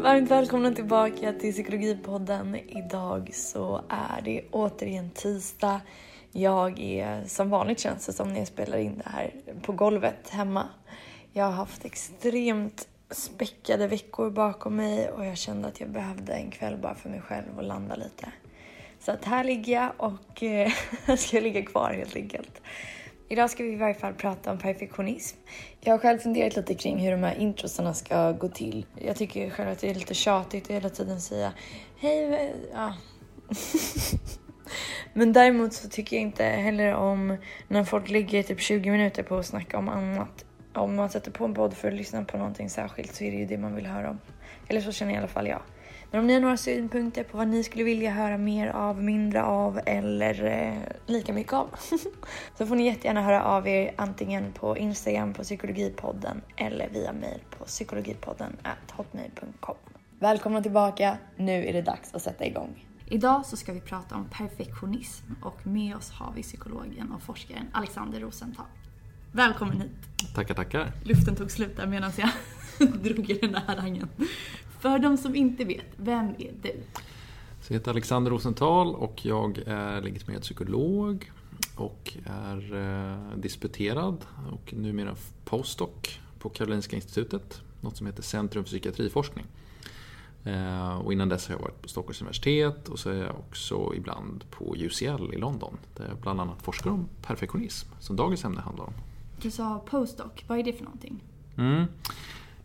Varmt välkomna tillbaka till Psykologipodden. Idag så är det återigen tisdag. Jag är som vanligt känns det som när jag spelar in det här på golvet hemma. Jag har haft extremt späckade veckor bakom mig och jag kände att jag behövde en kväll bara för mig själv och landa lite. Så att här ligger jag och eh, ska ligga kvar helt enkelt. Idag ska vi i varje fall prata om perfektionism. Jag har själv funderat lite kring hur de här introsarna ska gå till. Jag tycker själv att det är lite tjatigt att hela tiden säga hej, ja. Men däremot så tycker jag inte heller om när folk ligger typ 20 minuter på att snacka om annat. Om man sätter på en podd för att lyssna på någonting särskilt så är det ju det man vill höra om. Eller så känner i alla fall jag. Men om ni har några synpunkter på vad ni skulle vilja höra mer av, mindre av eller eh, lika mycket av så får ni jättegärna höra av er antingen på Instagram på psykologipodden eller via mail på psykologipodden hotmail.com. Välkomna tillbaka, nu är det dags att sätta igång. Idag så ska vi prata om perfektionism och med oss har vi psykologen och forskaren Alexander Rosenthal. Välkommen hit! Tackar, tackar. Luften tog slut där medan jag drog i den där harangen. För de som inte vet, vem är du? Så jag heter Alexander Rosenthal och jag är legitimerad psykolog och är eh, disputerad och numera postdoc på Karolinska institutet. Något som heter Centrum för psykiatriforskning. Eh, och innan dess har jag varit på Stockholms universitet och så är jag också ibland på UCL i London där jag bland annat forskar om perfektionism som dagens ämne handlar om. Du sa postdoc, vad är det för någonting? Mm.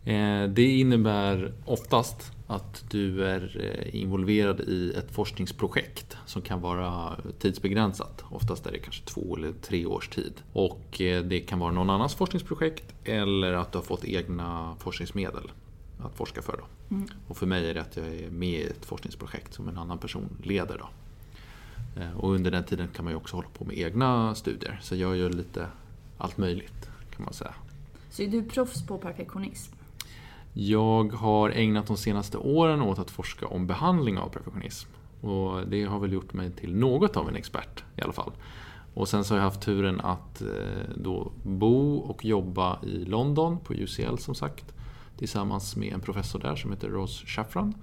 Eh, det innebär oftast att du är eh, involverad i ett forskningsprojekt som kan vara tidsbegränsat. Oftast är det kanske två eller tre års tid. Och eh, det kan vara någon annans forskningsprojekt eller att du har fått egna forskningsmedel att forska för. Då. Mm. Och för mig är det att jag är med i ett forskningsprojekt som en annan person leder. Då. Och under den tiden kan man ju också hålla på med egna studier. Så jag gör lite allt möjligt kan man säga. Så är du proffs på perfektionism? Jag har ägnat de senaste åren åt att forska om behandling av perfektionism. Och det har väl gjort mig till något av en expert i alla fall. Och sen så har jag haft turen att eh, då bo och jobba i London på UCL som sagt. Tillsammans med en professor där som heter Rose Shafran.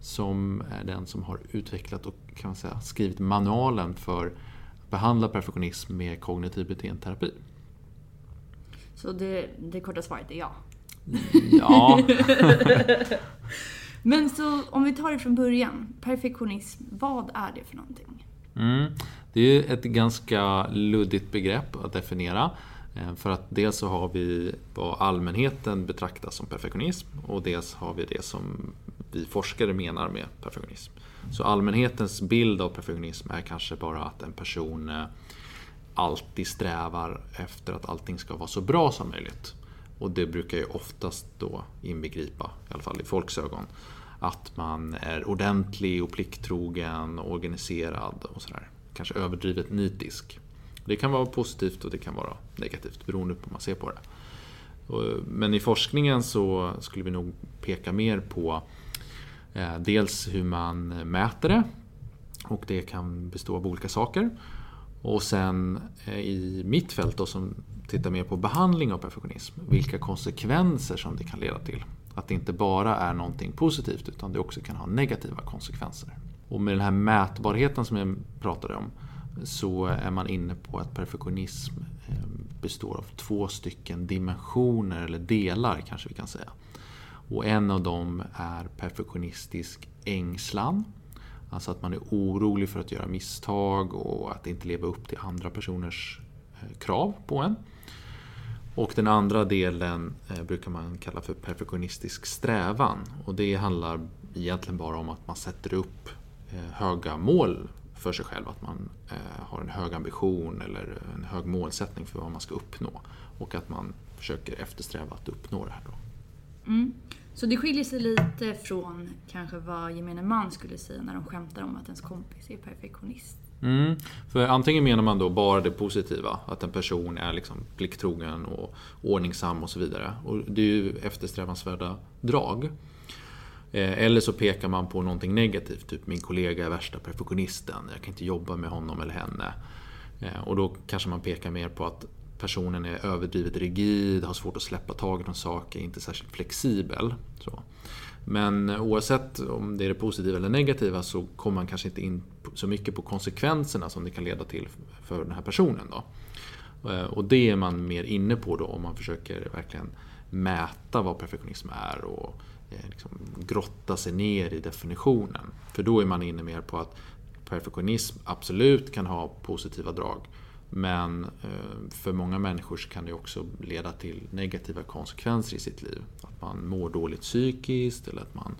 Som är den som har utvecklat och kan man säga, skrivit manualen för att behandla perfektionism med kognitiv beteendeterapi. Så det, det korta svaret är ja? Ja. Men så om vi tar det från början. Perfektionism, vad är det för någonting? Mm. Det är ett ganska luddigt begrepp att definiera. Eh, för att dels så har vi vad allmänheten betraktar som perfektionism och dels har vi det som vi forskare menar med perfektionism. Så allmänhetens bild av perfektionism är kanske bara att en person eh, alltid strävar efter att allting ska vara så bra som möjligt. Och det brukar ju oftast då inbegripa, i alla fall i folks ögon, att man är ordentlig och plikttrogen, organiserad och sådär. Kanske överdrivet nitisk. Det kan vara positivt och det kan vara negativt beroende på hur man ser på det. Men i forskningen så skulle vi nog peka mer på eh, dels hur man mäter det och det kan bestå av olika saker. Och sen eh, i mitt fält då, som tittar mer på behandling av perfektionism, vilka konsekvenser som det kan leda till. Att det inte bara är någonting positivt utan det också kan ha negativa konsekvenser. Och med den här mätbarheten som jag pratade om så är man inne på att perfektionism eh, består av två stycken dimensioner eller delar kanske vi kan säga. Och en av dem är perfektionistisk ängslan. Alltså att man är orolig för att göra misstag och att inte leva upp till andra personers eh, krav på en. Och den andra delen eh, brukar man kalla för perfektionistisk strävan. Och det handlar egentligen bara om att man sätter upp eh, höga mål för sig själv. Att man har en hög ambition eller en hög målsättning för vad man ska uppnå. Och att man försöker eftersträva att uppnå det här. Då. Mm. Så det skiljer sig lite från kanske vad gemene man skulle säga när de skämtar om att ens kompis är perfektionist. Mm. För antingen menar man då bara det positiva, att en person är liksom plikttrogen och ordningsam och så vidare. Och det är ju eftersträvansvärda drag. Eh, eller så pekar man på någonting negativt, typ min kollega är värsta perfektionisten, jag kan inte jobba med honom eller henne. Eh, och då kanske man pekar mer på att personen är överdrivet rigid, har svårt att släppa taget om saker, inte särskilt flexibel. Så. Men oavsett om det är det positiva eller negativa så kommer man kanske inte in så mycket på konsekvenserna som det kan leda till för den här personen. Då. Eh, och det är man mer inne på då om man försöker verkligen mäta vad perfektionism är och eh, liksom grotta sig ner i definitionen. För då är man inne mer på att perfektionism absolut kan ha positiva drag. Men eh, för många människor så kan det också leda till negativa konsekvenser i sitt liv. Att man mår dåligt psykiskt eller att man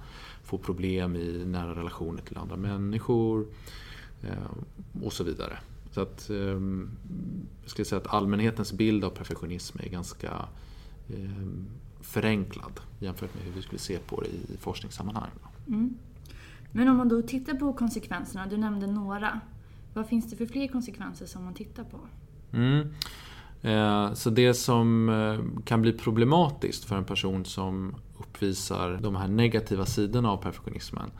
får problem i nära relationer till andra människor eh, och så vidare. Så att, eh, jag skulle säga att allmänhetens bild av perfektionism är ganska förenklad jämfört med hur vi skulle se på det i forskningssammanhang. Mm. Men om man då tittar på konsekvenserna, du nämnde några. Vad finns det för fler konsekvenser som man tittar på? Mm. Eh, så det som eh, kan bli problematiskt för en person som uppvisar de här negativa sidorna av perfektionismen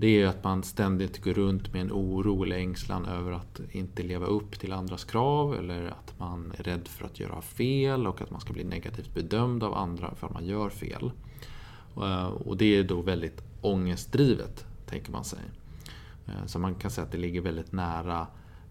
det är att man ständigt går runt med en oro eller ängslan över att inte leva upp till andras krav eller att man är rädd för att göra fel och att man ska bli negativt bedömd av andra för att man gör fel. Eh, och det är då väldigt ångestdrivet, tänker man sig. Eh, så man kan säga att det ligger väldigt nära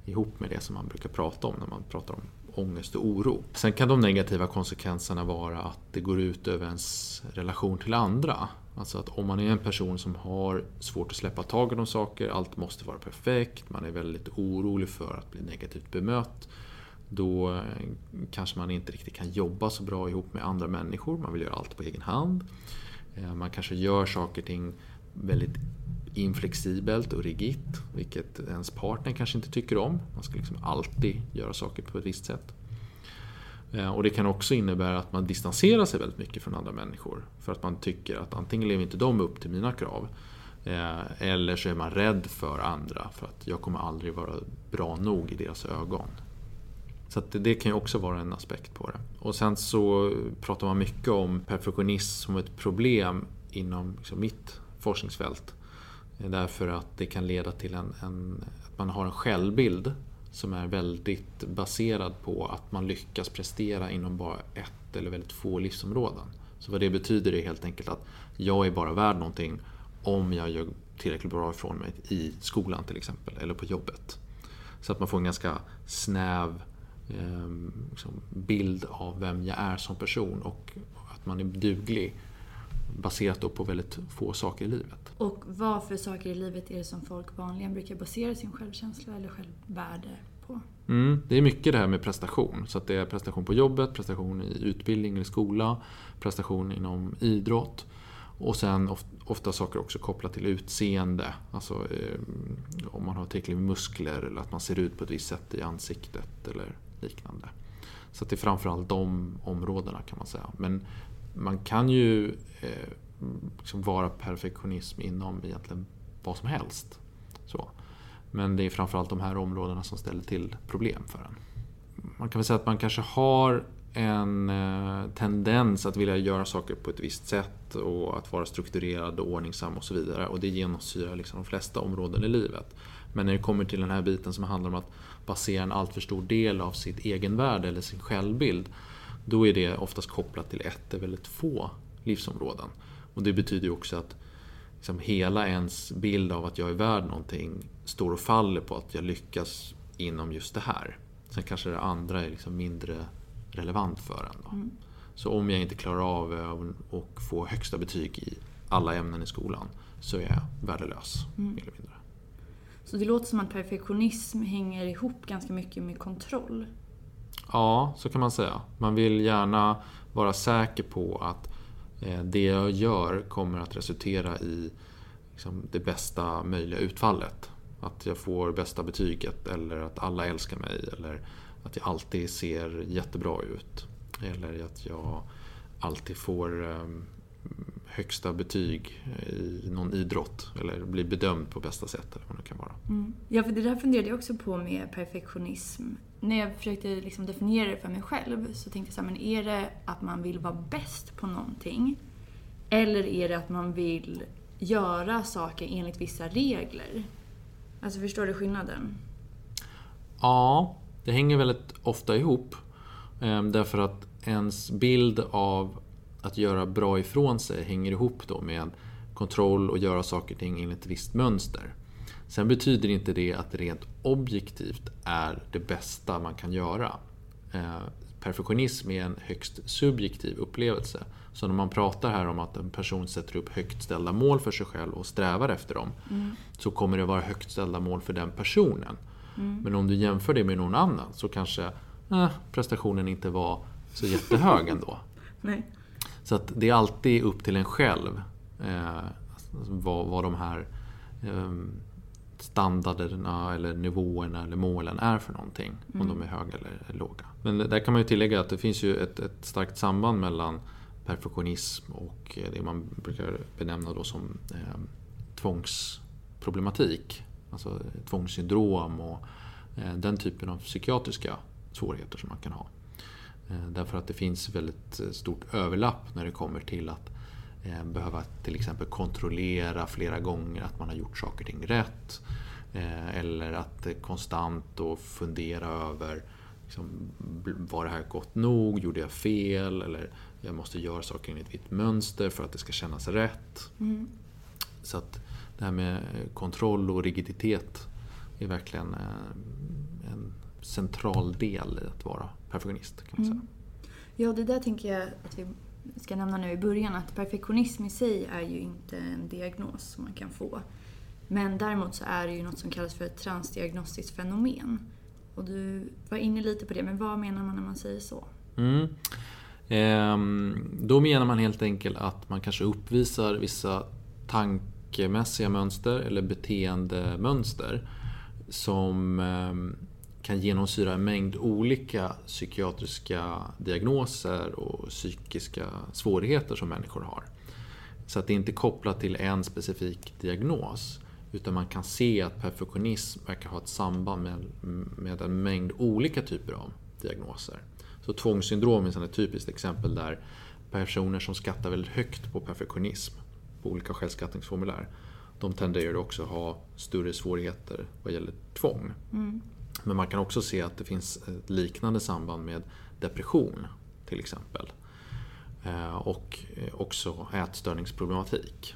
ihop med det som man brukar prata om när man pratar om ångest och oro. Sen kan de negativa konsekvenserna vara att det går ut över ens relation till andra. Alltså att om man är en person som har svårt att släppa taget om saker, allt måste vara perfekt, man är väldigt orolig för att bli negativt bemött. Då eh, kanske man inte riktigt kan jobba så bra ihop med andra människor, man vill göra allt på egen hand. Eh, man kanske gör saker och ting väldigt inflexibelt och rigitt, vilket ens partner kanske inte tycker om. Man ska liksom alltid göra saker på ett visst sätt. Eh, och det kan också innebära att man distanserar sig väldigt mycket från andra människor. För att man tycker att antingen lever inte de upp till mina krav. Eh, eller så är man rädd för andra för att jag kommer aldrig vara bra nog i deras ögon. Så det, kan ju också vara en aspekt på det. Och sen så pratar man mycket om perfektionism som ett problem inom liksom mitt forskningsfält. Eh, därför att det kan leda till en, en, att man har en självbild som är väldigt baserad på att man lyckas prestera inom bara ett eller väldigt få livsområden. Så vad det betyder är helt enkelt att jag är bara värd någonting om jag gör tillräckligt bra ifrån mig i skolan till exempel, eller på jobbet. Så att man får en ganska snäv eh, liksom bild av vem jag är som person och att man är duglig baserat då på väldigt få saker i livet. Och vad för saker i livet är det som folk vanligen brukar basera sin självkänsla eller självvärde på? Mm, det är mycket det här med prestation. Så det är prestation på jobbet, prestation i utbildning eller skola, prestation inom idrott. Och sen ofta saker också kopplat till utseende. Alltså eh, om man har tillräckligt med muskler eller att man ser ut på ett visst sätt i ansiktet eller liknande. Så det är framförallt de områdena kan man säga. Men man kan ju eh, liksom vara perfektionism inom egentligen vad som helst. Så. Men det är framförallt de här områdena som ställer till problem för en. Man kan väl säga att man kanske har en eh, tendens att vilja göra saker på ett visst sätt och att vara strukturerad och ordningsam och så vidare. Och det genomsyrar liksom de flesta områden i livet. Men när det kommer till den här biten som handlar om att basera en alltför stor del av sitt egenvärde eller sin självbild då är det oftast kopplat till ett eller få livsområden. Och det betyder ju också att liksom hela ens bild av att jag är värd någonting står och faller på att jag lyckas inom just det här. Sen kanske det andra är liksom mindre relevant för en. Mm. Så om jag inte klarar av att få högsta betyg i alla ämnen i skolan så är jag värdelös. Mm. Mer eller mindre. Så det låter som att perfektionism hänger ihop ganska mycket med kontroll. Ja, så kan man säga. Man vill gärna vara säker på att eh, det jag gör kommer att resultera i liksom, det bästa möjliga utfallet. Att jag får bästa betyget eller att alla älskar mig eller att jag alltid ser jättebra ut. Eller att jag alltid får ehm, högsta betyg i någon idrott eller blir bedömd på bästa sätt. Eller vad det kan vara. Mm. Ja, för det där funderade jag också på med perfektionism. När jag försökte liksom definiera det för mig själv så tänkte jag så här, men är det att man vill vara bäst på någonting? Eller är det att man vill göra saker enligt vissa regler? Alltså förstår du skillnaden? Ja, det hänger väldigt ofta ihop. Ehm, därför att ens bild av att göra bra ifrån sig hänger ihop då med kontroll och göra saker och ting enligt ett visst mönster. Sen betyder inte det att det rent objektivt är det bästa man kan göra. Eh, perfektionism är en högst subjektiv upplevelse. Så när man pratar här om att en person sätter upp högt ställda mål för sig själv och strävar efter dem. Mm. Så kommer det vara högt ställda mål för den personen. Mm. Men om du jämför det med någon annan så kanske eh, prestationen inte var så jättehög ändå. Nej. Så att det är alltid upp till en själv eh, vad, vad de här eh, standarderna eller nivåerna eller målen är för någonting. Mm. Om de är höga eller låga. Men där kan man ju tillägga att det finns ju ett, ett starkt samband mellan perfektionism och det man brukar benämna då som eh, tvångsproblematik. Alltså tvångssyndrom och eh, den typen av psykiatriska svårigheter som man kan ha. Eh, därför att det finns väldigt eh, stort överlapp när det kommer till att eh, behöva till exempel kontrollera flera gånger att man har gjort saker och ting rätt. Eller att konstant då fundera över liksom, var det här gott nog? Gjorde jag fel? Eller jag måste göra saker enligt ett mönster för att det ska kännas rätt. Mm. Så att det här med kontroll och rigiditet är verkligen en central del i att vara perfektionist. Kan man säga. Mm. Ja, det där tänker jag att vi ska nämna nu i början att perfektionism i sig är ju inte en diagnos som man kan få. Men däremot så är det ju något som kallas för ett transdiagnostiskt fenomen. Och du var inne lite på det, men vad menar man när man säger så? Mm. Ehm, då menar man helt enkelt att man kanske uppvisar vissa tankemässiga mönster eller beteendemönster som ehm, kan genomsyra en mängd olika psykiatriska diagnoser och psykiska svårigheter som människor har. Så att det är inte kopplat till en specifik diagnos. Utan man kan se att perfektionism verkar ha ett samband med, med en mängd olika typer av diagnoser. Så tvångssyndrom är ett typiskt exempel där personer som skattar väldigt högt på perfektionism på olika självskattningsformulär de tenderar också att ha större svårigheter vad gäller tvång. Mm. Men man kan också se att det finns ett liknande samband med depression till exempel. Eh, och också ätstörningsproblematik.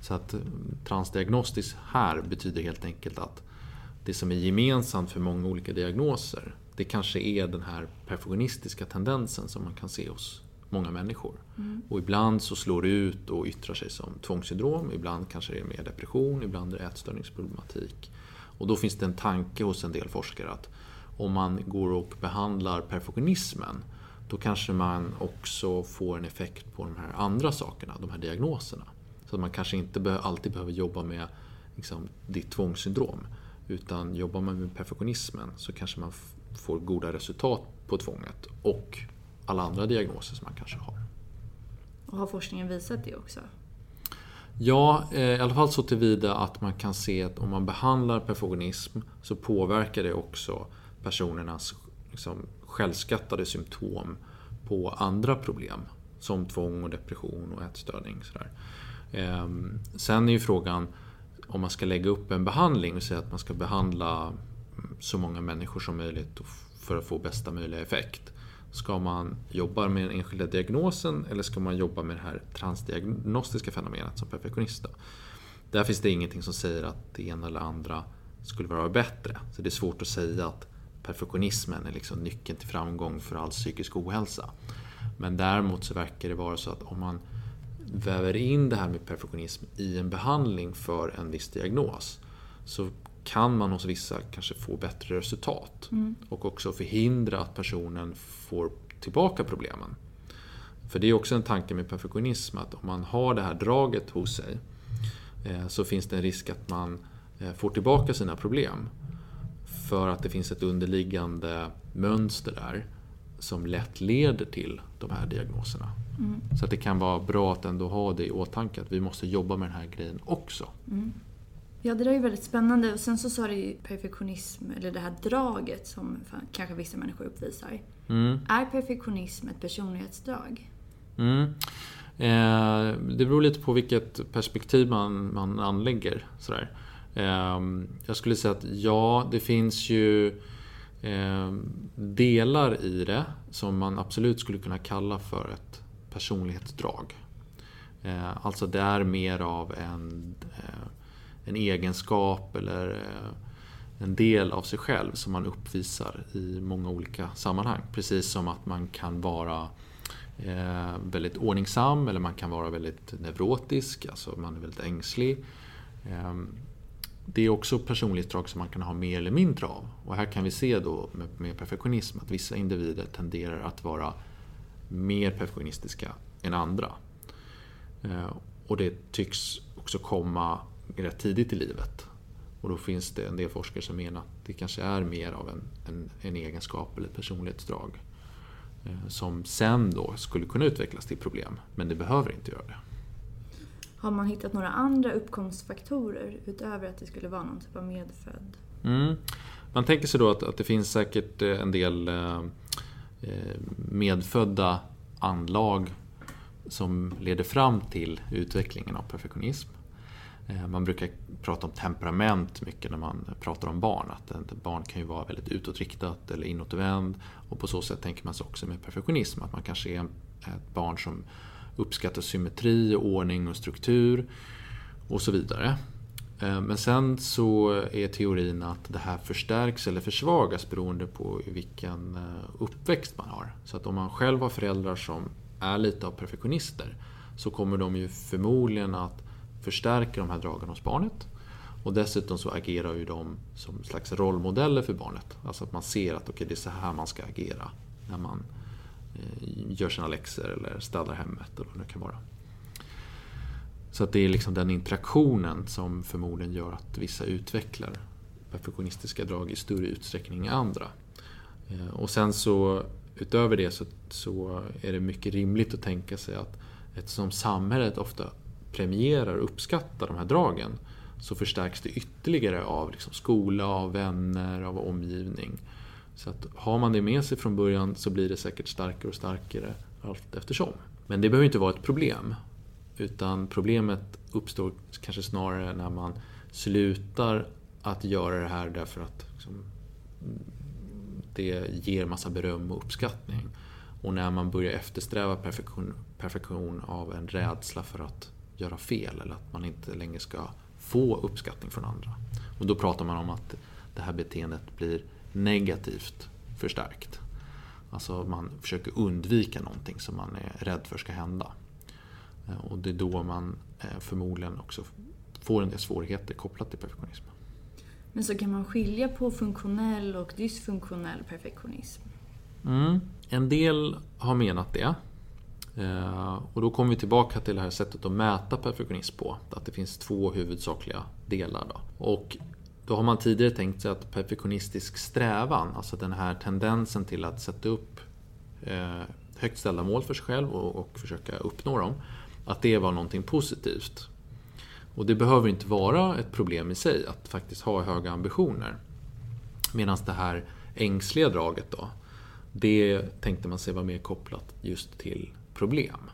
Så att eh, transdiagnostiskt här betyder helt enkelt att det som är gemensamt för många olika diagnoser det kanske är den här perfektionistiska tendensen som man kan se hos många människor. Mm. Och ibland så slår det ut och yttrar sig som tvångssyndrom, ibland kanske det är mer depression, ibland är det ätstörningsproblematik. Och då finns det en tanke hos en del forskare att om man går och behandlar perfektionismen då kanske man också får en effekt på de här andra sakerna, de här diagnoserna. Så att man kanske inte alltid behöver jobba med liksom, ditt tvångssyndrom. Utan jobbar man med perfektionismen så kanske man får goda resultat på tvånget och alla andra diagnoser som man kanske har. Och har forskningen visat det också? Ja, eh, i alla fall så tillvida att man kan se att om man behandlar perfektionism så påverkar det också personernas liksom, självskattade symptom på andra problem. Som tvång och depression och ätstörning. Sådär. Ehm, sen är ju frågan om man ska lägga upp en behandling och säga att man ska behandla så många människor som möjligt för att få bästa möjliga effekt. Ska man jobba med den enskilda diagnosen eller ska man jobba med det här transdiagnostiska fenomenet som perfektionist? Där finns det ingenting som säger att det ena eller andra skulle vara bättre. Så det är svårt att säga att perfektionismen är liksom nyckeln till framgång för all psykisk ohälsa. Men däremot så verkar det vara så att om man väver in det här med perfektionism i en behandling för en viss diagnos så kan man hos vissa kanske få bättre resultat. Mm. Och också förhindra att personen får tillbaka problemen. För det är också en tanke med perfektionism att om man har det här draget hos sig eh, så finns det en risk att man eh, får tillbaka sina problem. För att det finns ett underliggande mönster där som lätt leder till de här diagnoserna. Mm. Så att det kan vara bra att ändå ha det i åtanke att vi måste jobba med den här grejen också. Mm. Ja, det där är väldigt spännande. Och sen så sa du ju perfektionism, eller det här draget som kanske vissa människor uppvisar. Mm. Är perfektionism ett personlighetsdrag? Mm. Eh, det beror lite på vilket perspektiv man, man anlägger. Sådär. Eh, jag skulle säga att ja, det finns ju eh, delar i det som man absolut skulle kunna kalla för ett personlighetsdrag. Eh, alltså det är mer av en, eh, en egenskap eller eh, en del av sig själv som man uppvisar i många olika sammanhang. Precis som att man kan vara eh, väldigt ordningsam eller man kan vara väldigt neurotisk, alltså man är väldigt ängslig. Ehm, det är också personlighetsdrag som man kan ha mer eller mindre av. Och här kan vi se då med perfektionism att vissa individer tenderar att vara mer perfektionistiska än andra. Ehm, och det tycks också komma rätt tidigt i livet. Och då finns det en del forskare som menar att det kanske är mer av en, en, en egenskap eller ett personlighetsdrag. Eh, som sen då skulle kunna utvecklas till problem, men det behöver inte göra det. Har man hittat några andra uppkomstfaktorer utöver att det skulle vara någon typ av medfödd? Mm. Man tänker sig då att, att det finns säkert eh, en del eh, medfödda anlag som leder fram till utvecklingen av perfektionism. Eh, man brukar prata om temperament mycket när man pratar om barn. Att ett barn kan ju vara väldigt utåtriktat eller inåtvänd. Och på så sätt tänker man sig också med perfektionism. Att man kanske är ett barn som uppskattar symmetri, ordning och struktur och så vidare. Eh, men sen så är teorin att det här förstärks eller försvagas beroende på vilken eh, uppväxt man har. Så att om man själv har föräldrar som är lite av perfektionister så kommer de ju förmodligen att förstärker de här dragen hos barnet. Och dessutom så agerar ju de som slags rollmodeller för barnet. Alltså att man ser att okay, det är så här man ska agera när man eh, gör sina läxor eller städar hemmet eller vad det kan vara. Så att det är liksom den interaktionen som förmodligen gör att vissa utvecklar perfektionistiska drag i större utsträckning än andra. Eh, och sen så utöver det så, så är det mycket rimligt att tänka sig att eftersom samhället ofta premierar och uppskattar de här dragen så förstärks det ytterligare av liksom skola, av vänner, av omgivning. Så att har man det med sig från början så blir det säkert starkare och starkare allt eftersom. Men det behöver inte vara ett problem. Utan problemet uppstår kanske snarare när man slutar att göra det här därför att liksom, det ger massa beröm och uppskattning. Och när man börjar eftersträva perfektion, perfektion av en rädsla för att göra fel eller att man inte längre ska få uppskattning från andra. Och då pratar man om att det här beteendet blir negativt förstärkt. Alltså man försöker undvika någonting som man är rädd för ska hända. Eh, och det är då man eh, förmodligen också får en del svårigheter kopplat till perfektionism. Men så kan man skilja på funktionell och dysfunktionell perfektionism? Mm. En del har menat det. Eh, och då kommer vi tillbaka till det här sättet att mäta perfektionism på. Att det finns två huvudsakliga delar. Då. Och då har man tidigare tänkt sig att perfektionistisk strävan, alltså den här tendensen till att sätta upp eh, högt ställda mål för sig själv och, och försöka uppnå dem, att det var någonting positivt. Och det behöver inte vara ett problem i sig att faktiskt ha höga ambitioner. Medan det här ängsliga draget då, det tänkte man sig var mer kopplat just till problem.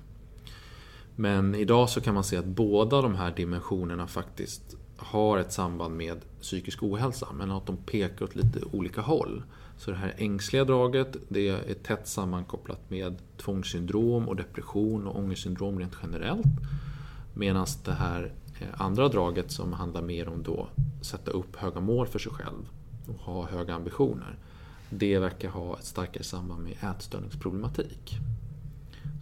Men idag så kan man se att båda de här dimensionerna faktiskt har ett samband med psykisk ohälsa, men att de pekar åt lite olika håll. Så det här ängsliga draget, det är tätt sammankopplat med tvångssyndrom och depression och ångestsyndrom rent generellt. Medan det här eh, andra draget som handlar mer om att sätta upp höga mål för sig själv och ha höga ambitioner. Det verkar ha ett starkare samband med ätstörningsproblematik.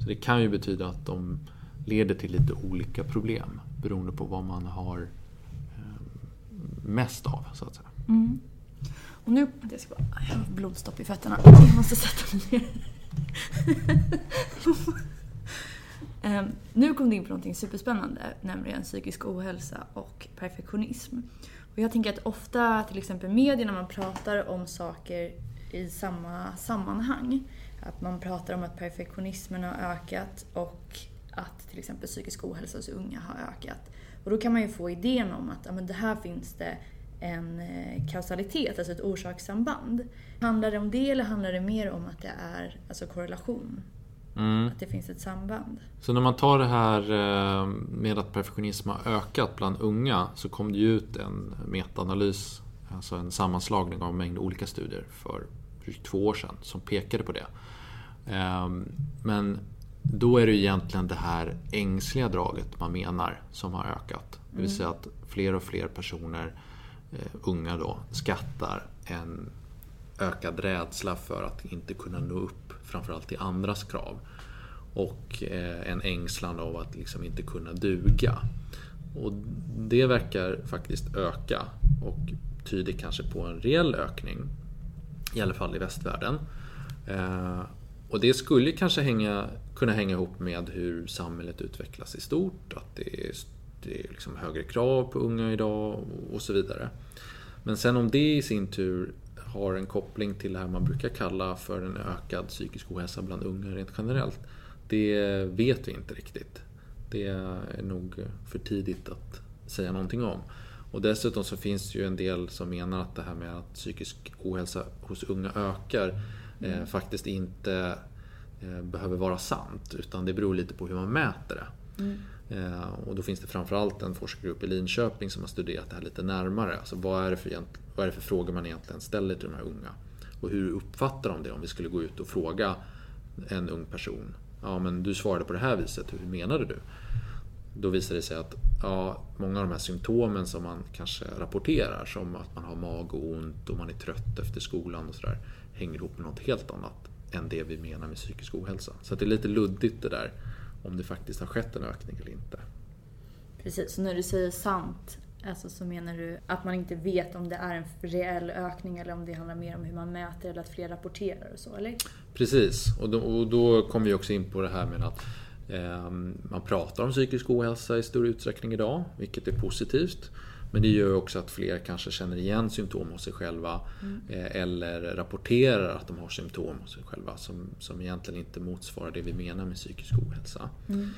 Så det kan ju betyda att de leder till lite olika problem beroende på vad man har eh, mest av, så att säga. Mm. Och nu, Jag, ska bara, jag har blodstopp i fötterna. Jag måste sätta mig ner. Um, nu kom du in på någonting superspännande, nämligen psykisk ohälsa och perfektionism. Och jag tänker att ofta, till exempel media, när man pratar om saker i samma sammanhang, att man pratar om att perfektionismen har ökat och att till exempel psykisk ohälsa hos unga har ökat. Och då kan man ju få idén om att ja, men det här finns det en eh, kausalitet, alltså ett orsakssamband. Handlar det om det eller handlar det mer om att det är alltså korrelation? Mm. Att det finns ett samband. Så när man tar det här eh, med att perfektionism har ökat bland unga så kom det ju ut en metaanalys, alltså en sammanslagning av en mängd olika studier för drygt två år sedan som pekade på det. Ehm, men då är det egentligen det här ängsliga draget man menar som har ökat. Det vill säga att fler och fler personer, eh, unga då, skattar en ökad rädsla för att inte kunna nå upp framförallt till andras krav. Och eh, en ängslan av att liksom inte kunna duga. Och det verkar faktiskt öka och tyder kanske på en reell ökning. I alla fall i västvärlden. Och det skulle kanske hänga, kunna hänga ihop med hur samhället utvecklas i stort. Att det är, det är liksom högre krav på unga idag och så vidare. Men sen om det i sin tur har en koppling till det här man brukar kalla för en ökad psykisk ohälsa bland unga rent generellt. Det vet vi inte riktigt. Det är nog för tidigt att säga någonting om. Och dessutom så finns det ju en del som menar att det här med att psykisk ohälsa hos unga ökar mm. eh, faktiskt inte eh, behöver vara sant. Utan det beror lite på hur man mäter det. Mm. Eh, och då finns det framförallt en forskargrupp i Linköping som har studerat det här lite närmare. Alltså vad är det för, vad är det för frågor man egentligen ställer till de här unga? Och hur uppfattar de det om vi skulle gå ut och fråga en ung person. Ja men du svarade på det här viset, hur menade du? Då visar det sig att ja, många av de här symptomen som man kanske rapporterar som att man har magont och man är trött efter skolan och sådär hänger ihop med något helt annat än det vi menar med psykisk ohälsa. Så det är lite luddigt det där om det faktiskt har skett en ökning eller inte. Precis, så när du säger sant Alltså så menar du att man inte vet om det är en reell ökning eller om det handlar mer om hur man mäter eller att fler rapporterar och så, eller? Precis, och då, och då kommer vi också in på det här med att eh, man pratar om psykisk ohälsa i stor utsträckning idag, vilket är positivt. Men det gör också att fler kanske känner igen symptom hos sig själva mm. eh, eller rapporterar att de har symptom hos sig själva som, som egentligen inte motsvarar det vi menar med psykisk ohälsa. Mm.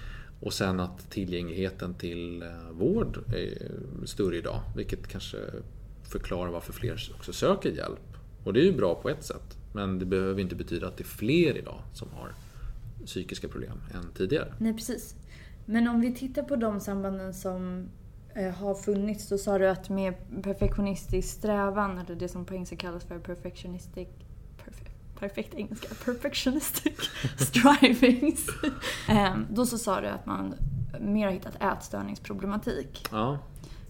Och sen att tillgängligheten till eh, vård är större idag, vilket kanske förklarar varför fler också söker hjälp. Och det är ju bra på ett sätt, men det behöver inte betyda att det är fler idag som har psykiska problem än tidigare. Nej, precis. Men om vi tittar på de sambanden som har funnits, då sa du att med perfektionistisk strävan, eller det som på engelska kallas för perfectionistic perfekt engelska, perfectionistic strivings. Ehm, då så sa du att man mer har hittat ätstörningsproblematik. Ja.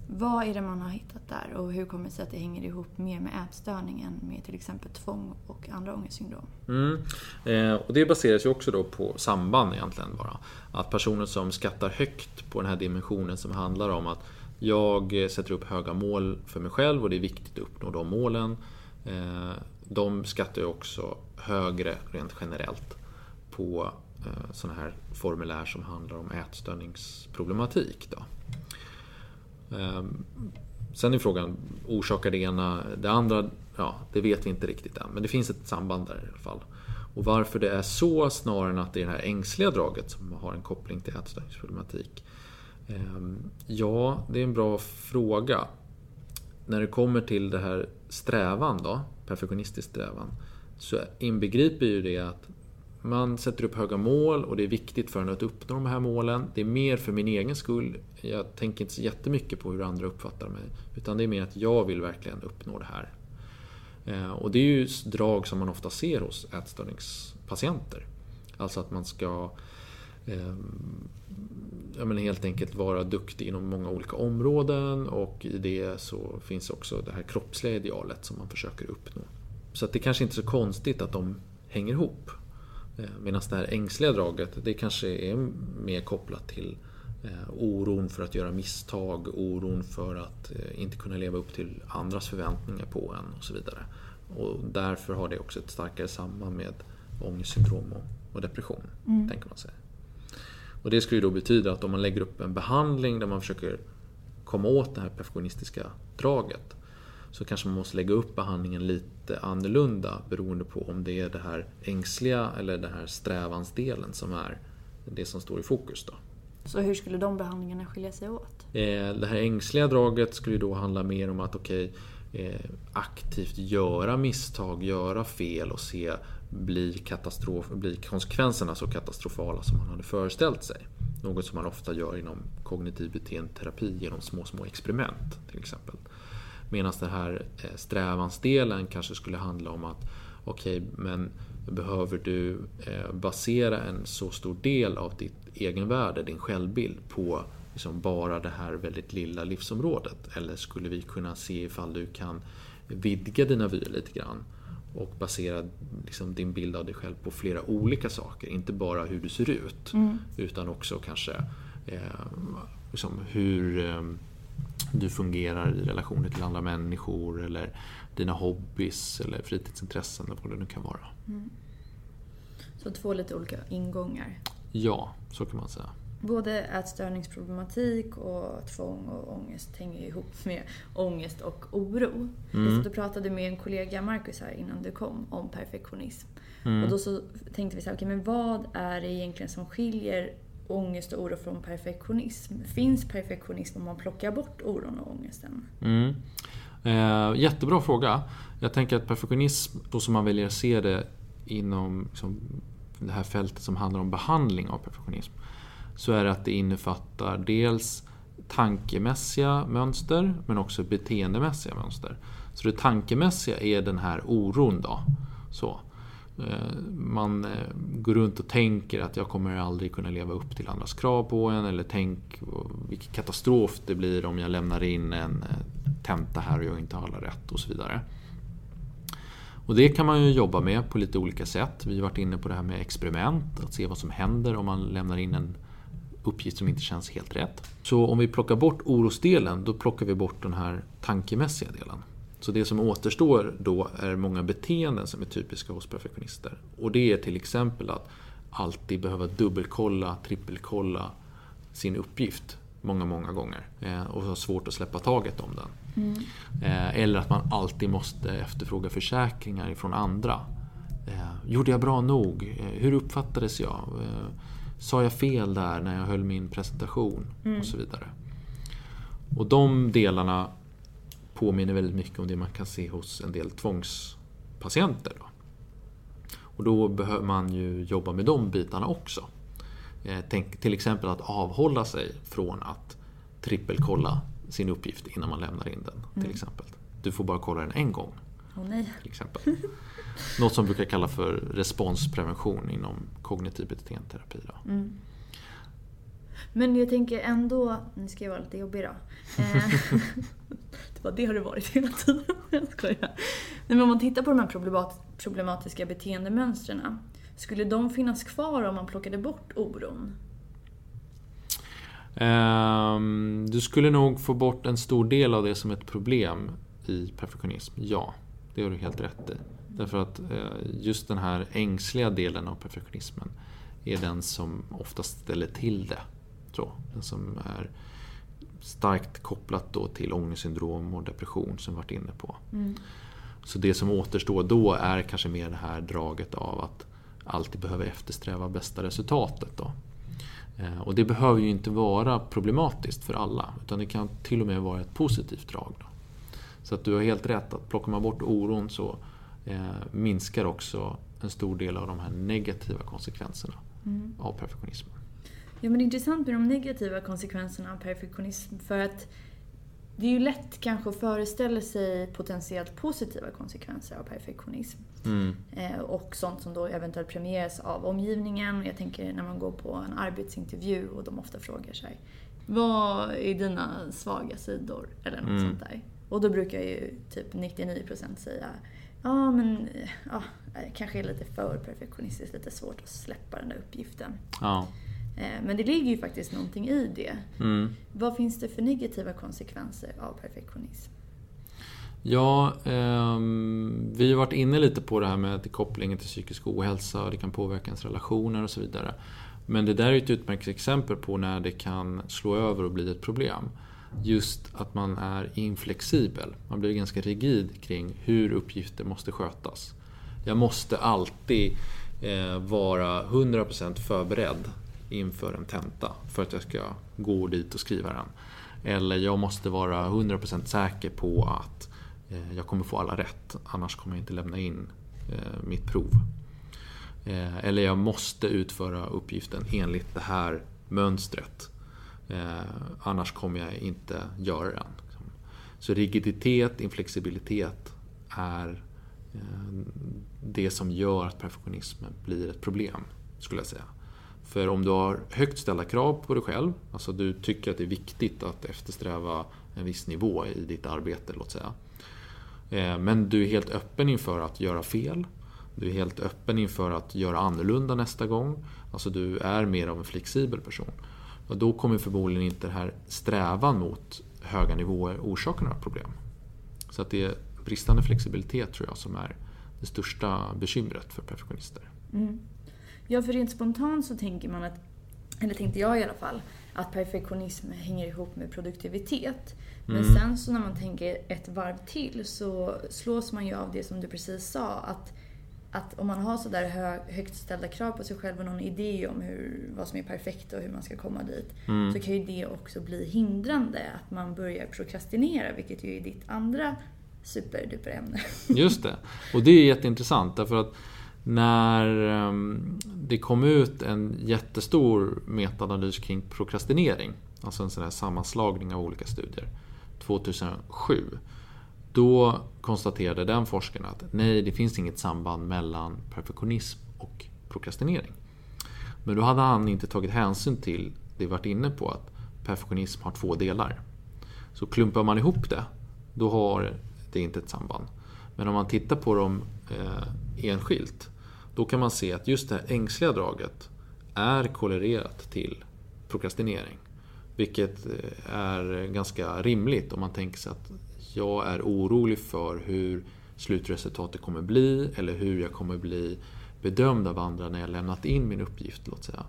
Vad är det man har hittat där och hur kommer det sig att det hänger ihop mer med ätstörning än med till exempel tvång och andra ångestsyndrom? Mm. Eh, och det baseras ju också då på samband egentligen bara. Att personer som skattar högt på den här dimensionen som handlar om att jag eh, sätter upp höga mål för mig själv och det är viktigt att uppnå de målen. Eh, de skattar jag också högre rent generellt på eh, sådana här formulär som handlar om ätstörningsproblematik. Då. Ehm, sen är frågan, orsakar det ena det andra? Ja, det vet vi inte riktigt än, men det finns ett samband där i alla fall. Och varför det är så snarare än att det är det här ängsliga draget som har en koppling till ätstörningsproblematik. Ehm, ja, det är en bra fråga. När det kommer till det här strävan då, perfektionistisk strävan, så inbegriper ju det att man sätter upp höga mål och det är viktigt för en att uppnå de här målen. Det är mer för min egen skull. Jag tänker inte så jättemycket på hur andra uppfattar mig. Utan det är mer att jag vill verkligen uppnå det här. Ehm, och det är ju drag som man ofta ser hos ätstörningspatienter. Alltså att man ska eh, ja, men helt enkelt vara duktig inom många olika områden och i det så finns också det här kroppsliga idealet som man försöker uppnå. Så att det kanske inte är så konstigt att de hänger ihop. Eh, Medan det här ängsliga draget, det kanske är mer kopplat till eh, oron för att göra misstag, oron för att eh, inte kunna leva upp till andras förväntningar på en och så vidare. Och därför har det också ett starkare samband med ångestsyndrom och depression, mm. tänker man sig. Och det skulle då betyda att om man lägger upp en behandling där man försöker komma åt det här perfektionistiska draget så kanske man måste lägga upp behandlingen lite annorlunda beroende på om det är det här ängsliga eller den här strävansdelen som är det som står i fokus. Då. Så hur skulle de behandlingarna skilja sig åt? Eh, det här ängsliga draget skulle då handla mer om att okej, okay, eh, aktivt göra misstag, göra fel och se blir, katastrof, blir konsekvenserna så katastrofala som man hade föreställt sig. Något som man ofta gör inom kognitiv beteendeterapi genom små, små experiment till exempel. Medan den här eh, strävansdelen kanske skulle handla om att okej, okay, men behöver du eh, basera en så stor del av ditt egenvärde, din självbild, på liksom bara det här väldigt lilla livsområdet? Eller skulle vi kunna se ifall du kan vidga dina vyer lite grann och basera liksom, din bild av dig själv på flera olika saker. Inte bara hur du ser ut, mm. utan också kanske eh, liksom hur eh, du fungerar i relationer till andra människor eller dina hobbys eller fritidsintressen eller vad det nu kan vara. Mm. Så två lite olika ingångar? Ja, så kan man säga. Både ätstörningsproblematik och tvång och ångest hänger ihop med ångest och oro. Mm. Du pratade med en kollega, Marcus, här innan du kom om perfektionism. Mm. Och då så tänkte vi så här, okay, men vad är det egentligen som skiljer ångest och oro från perfektionism? Finns perfektionism om man plockar bort oron och ångesten? Mm. Eh, jättebra fråga. Jag tänker att perfektionism, så som man väljer att se det inom liksom, det här fältet som handlar om behandling av perfektionism, så är det att det innefattar dels tankemässiga mönster men också beteendemässiga mönster. Så det tankemässiga är den här oron då. Så. Eh, man eh, går runt och tänker att jag kommer aldrig kunna leva upp till andras krav på en eller tänk vilken katastrof det blir om jag lämnar in en eh, tenta här och jag inte har alla rätt och så vidare. Och det kan man ju jobba med på lite olika sätt. Vi har varit inne på det här med experiment, att se vad som händer om man lämnar in en uppgift som inte känns helt rätt. Så om vi plockar bort orosdelen, då plockar vi bort den här tankemässiga delen. Så det som återstår då är många beteenden som är typiska hos perfektionister. Och det är till exempel att alltid behöva dubbelkolla, trippelkolla sin uppgift många, många gånger. Eh, och ha svårt att släppa taget om den. Mm. Eh, eller att man alltid måste efterfråga försäkringar ifrån andra. Eh, gjorde jag bra nog? Hur uppfattades jag? Sa jag fel där när jag höll min presentation? Mm. Och så vidare. Och de delarna påminner väldigt mycket om det man kan se hos en del tvångspatienter. Då. Och då behöver man ju jobba med de bitarna också. Eh, tänk till exempel att avhålla sig från att trippelkolla sin uppgift innan man lämnar in den. till mm. exempel. Du får bara kolla den en gång. Oh, nej. Till exempel. Något som brukar kallas för responsprevention inom kognitiv beteendeterapi. Mm. Men jag tänker ändå, nu ska jag vara lite jobbig då. Eh, det, var, det har det varit hela tiden. Jag skojar. Men om man tittar på de här problematiska beteendemönstren. Skulle de finnas kvar om man plockade bort oron? Um, du skulle nog få bort en stor del av det som ett problem i perfektionism. Ja, det har du helt rätt i. Därför att uh, just den här ängsliga delen av perfektionismen är den som oftast ställer till det. Så, den som är starkt kopplat då till ångestsyndrom och depression som vi varit inne på. Mm. Så det som återstår då är kanske mer det här draget av att alltid behöva eftersträva bästa resultatet. Då. Eh, och det behöver ju inte vara problematiskt för alla, utan det kan till och med vara ett positivt drag. Då. Så att du har helt rätt, att plockar man bort oron så eh, minskar också en stor del av de här negativa konsekvenserna mm. av perfektionismen. Ja men det är intressant med de negativa konsekvenserna av perfektionism för att det är ju lätt kanske att föreställa sig potentiellt positiva konsekvenser av perfektionism. Mm. Eh, och sånt som då eventuellt premieras av omgivningen. Jag tänker när man går på en arbetsintervju och de ofta frågar sig Vad är dina svaga sidor? Eller något mm. sånt där. Och då brukar ju typ 99% säga Ja men, ja, kanske är lite för perfektionistiskt, lite svårt att släppa den där uppgiften. Ja. Eh, men det ligger ju faktiskt någonting i det. Mm. Vad finns det för negativa konsekvenser av perfektionism? Ja, eh, vi har varit inne lite på det här med kopplingen till psykisk ohälsa och det kan påverka ens relationer och så vidare. Men det där är ett utmärkt exempel på när det kan slå över och bli ett problem. Just att man är inflexibel. Man blir ganska rigid kring hur uppgifter måste skötas. Jag måste alltid eh, vara 100% förberedd inför en tenta för att jag ska gå dit och skriva den. Eller jag måste vara 100% säker på att eh, jag kommer få alla rätt, annars kommer jag inte lämna in eh, mitt prov. Eh, eller jag måste utföra uppgiften enligt det här mönstret. Eh, annars kommer jag inte göra den. Liksom. Så rigiditet, inflexibilitet är eh, det som gör att perfektionismen blir ett problem, skulle jag säga. För om du har högt ställda krav på dig själv, alltså du tycker att det är viktigt att eftersträva en viss nivå i ditt arbete, låt säga. Eh, men du är helt öppen inför att göra fel. Du är helt öppen inför att göra annorlunda nästa gång. Alltså du är mer av en flexibel person. Och då kommer förmodligen inte den här strävan mot höga nivåer orsaka några problem. Så att det är bristande flexibilitet tror jag som är det största bekymret för perfektionister. Mm. Ja, för rent spontant så tänker man att, eller tänkte jag i alla fall, att perfektionism hänger ihop med produktivitet. Men mm. sen så när man tänker ett varv till så slås man ju av det som du precis sa. Att, att om man har sådär hö, högt ställda krav på sig själv och någon idé om hur, vad som är perfekt och hur man ska komma dit. Mm. Så kan ju det också bli hindrande. Att man börjar prokrastinera, vilket ju är ditt andra superduper ämne. Just det. Och det är jätteintressant därför att när ehm, det kom ut en jättestor metaanalys kring prokrastinering, alltså en sån här sammanslagning av olika studier, 2007. Då konstaterade den forskaren att nej, det finns inget samband mellan perfektionism och prokrastinering. Men då hade han inte tagit hänsyn till det vi varit inne på, att perfektionism har två delar. Så klumpar man ihop det, då har det inte ett samband. Men om man tittar på dem eh, enskilt, då kan man se att just det här ängsliga draget är korrelerat till prokrastinering. Vilket eh, är ganska rimligt om man tänker sig att jag är orolig för hur slutresultatet kommer bli eller hur jag kommer bli bedömd av andra när jag lämnat in min uppgift. Låt säga.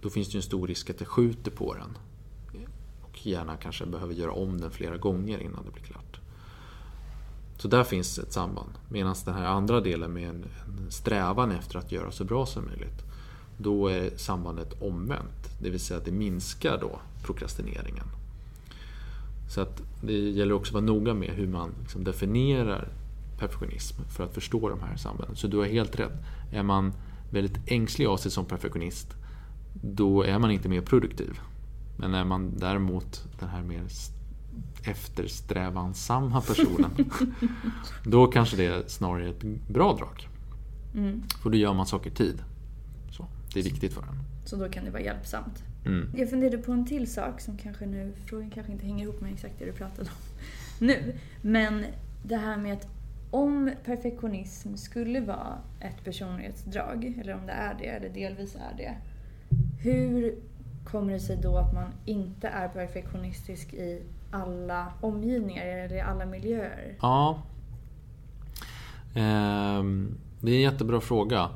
Då finns det en stor risk att jag skjuter på den. Och gärna kanske behöver göra om den flera gånger innan det blir klart. Så där finns ett samband. Medan den här andra delen med en, en strävan efter att göra så bra som möjligt. Då är sambandet omvänt. Det vill säga att det minskar då prokrastineringen. Så att det gäller också att vara noga med hur man liksom definierar perfektionism för att förstå de här sambanden. Så du har helt rätt. Är man väldigt ängslig av sig som perfektionist då är man inte mer produktiv. Men är man däremot den här mer eftersträvansamma personen då kanske det är snarare ett bra drag. Mm. För då gör man saker i tid. Så, det är viktigt för en. Så då kan det vara hjälpsamt. Mm. Jag funderade på en till sak som kanske nu, frågan kanske inte hänger ihop med exakt det du pratade om nu. Men det här med att om perfektionism skulle vara ett personlighetsdrag, eller om det är det, eller delvis är det. Hur kommer det sig då att man inte är perfektionistisk i alla omgivningar eller i alla miljöer? Ja. Ehm, det är en jättebra fråga.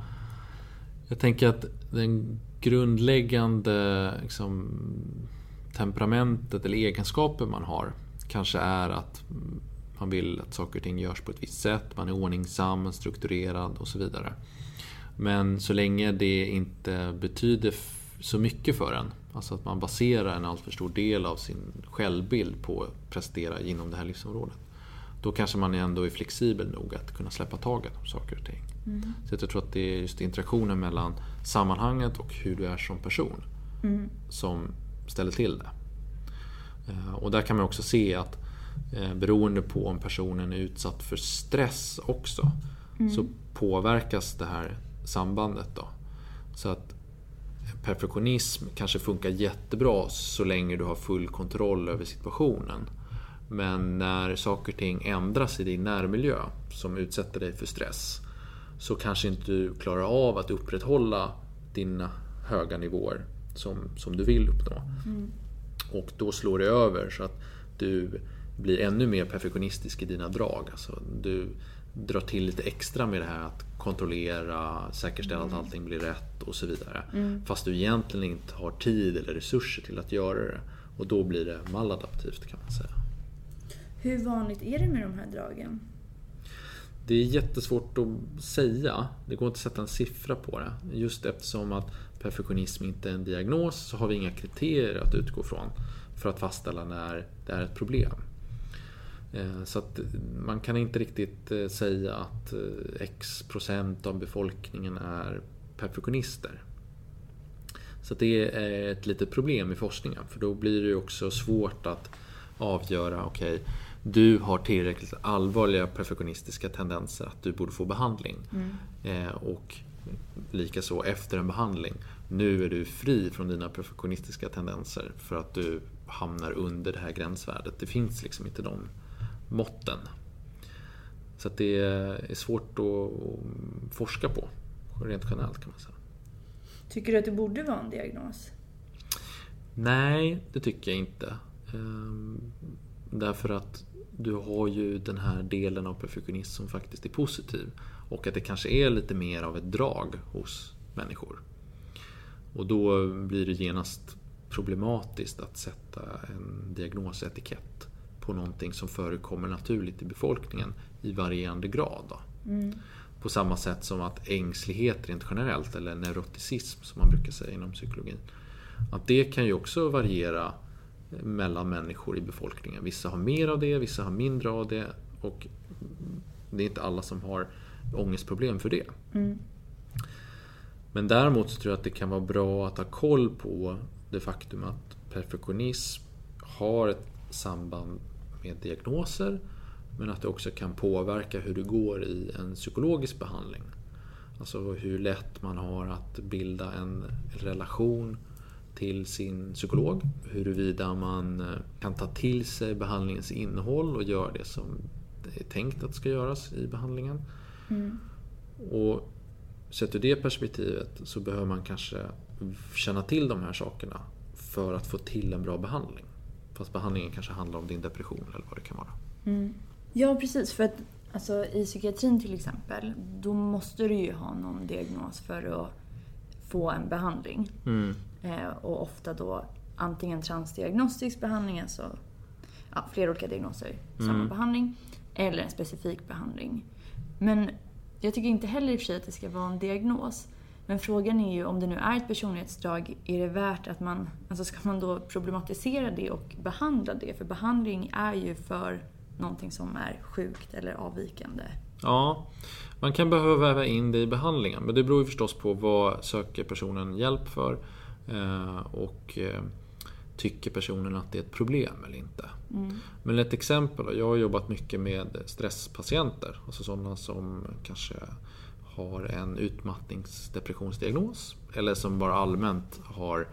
Jag tänker att den grundläggande liksom, temperamentet eller egenskaper man har kanske är att man vill att saker och ting görs på ett visst sätt, man är ordningsam, strukturerad och så vidare. Men så länge det inte betyder så mycket för en, alltså att man baserar en alltför stor del av sin självbild på att prestera inom det här livsområdet. Då kanske man ändå är flexibel nog att kunna släppa taget om saker och ting. Mm. Så jag tror att det är just interaktionen mellan sammanhanget och hur du är som person mm. som ställer till det. Eh, och där kan man också se att eh, beroende på om personen är utsatt för stress också mm. så påverkas det här sambandet. Då. Så att perfektionism kanske funkar jättebra så länge du har full kontroll över situationen. Men när saker och ting ändras i din närmiljö som utsätter dig för stress så kanske inte du klarar av att upprätthålla dina höga nivåer som, som du vill uppnå. Mm. Och då slår det över så att du blir ännu mer perfektionistisk i dina drag. Alltså du drar till lite extra med det här att kontrollera, säkerställa mm. att allting blir rätt och så vidare. Mm. Fast du egentligen inte har tid eller resurser till att göra det. Och då blir det maladaptivt kan man säga. Hur vanligt är det med de här dragen? Det är jättesvårt att säga. Det går inte att sätta en siffra på det. Just eftersom att perfektionism inte är en diagnos så har vi inga kriterier att utgå från för att fastställa när det är ett problem. Eh, så att man kan inte riktigt eh, säga att eh, X procent av befolkningen är perfektionister. Så det är ett litet problem i forskningen för då blir det också svårt att avgöra, okej, okay, du har tillräckligt allvarliga perfektionistiska tendenser att du borde få behandling. Eh, och likaså efter en behandling, nu är du fri från dina perfektionistiska tendenser för att du hamnar under det här gränsvärdet. Det finns liksom inte de måtten. Så det är svårt att forska på, rent generellt kan man säga. Tycker du att det borde vara en diagnos? Nej, det tycker jag inte. Ehm, därför att du har ju den här delen av perfektionism som faktiskt är positiv. Och att det kanske är lite mer av ett drag hos människor. Och då blir det genast problematiskt att sätta en diagnosetikett på någonting som förekommer naturligt i befolkningen i varierande grad. Mm. På samma sätt som att ängslighet rent generellt, eller neuroticism som man brukar säga inom psykologin, att det kan ju också variera mellan människor i befolkningen. Vissa har mer av det, vissa har mindre av det och det är inte alla som har ångestproblem för det. Mm. Men däremot så tror jag att det kan vara bra att ha koll på det faktum att perfektionism har ett samband med diagnoser men att det också kan påverka hur det går i en psykologisk behandling. Alltså hur lätt man har att bilda en relation till sin psykolog. Huruvida man eh, kan ta till sig behandlingens innehåll och göra det som det är tänkt att ska göras i behandlingen. Mm. Och Sett ur det perspektivet så behöver man kanske känna till de här sakerna för att få till en bra behandling. Fast behandlingen kanske handlar om din depression eller vad det kan vara. Mm. Ja, precis. För att alltså, i psykiatrin till exempel, då måste du ju ha någon diagnos för att få en behandling. Mm. Eh, och ofta då antingen transdiagnostisk behandling, alltså ja, flera olika diagnoser, samma mm. behandling, eller en specifik behandling. Men jag tycker inte heller i och för sig att det ska vara en diagnos. Men frågan är ju om det nu är ett personlighetsdrag, är det värt att man, alltså ska man då problematisera det och behandla det? För behandling är ju för någonting som är sjukt eller avvikande. Ja, man kan behöva väva in det i behandlingen. Men det beror ju förstås på vad söker personen hjälp för. Eh, och eh, tycker personen att det är ett problem eller inte. Mm. Men ett exempel, jag har jobbat mycket med stresspatienter. Alltså sådana som kanske har en utmattningsdepressionsdiagnos. Eller som bara allmänt har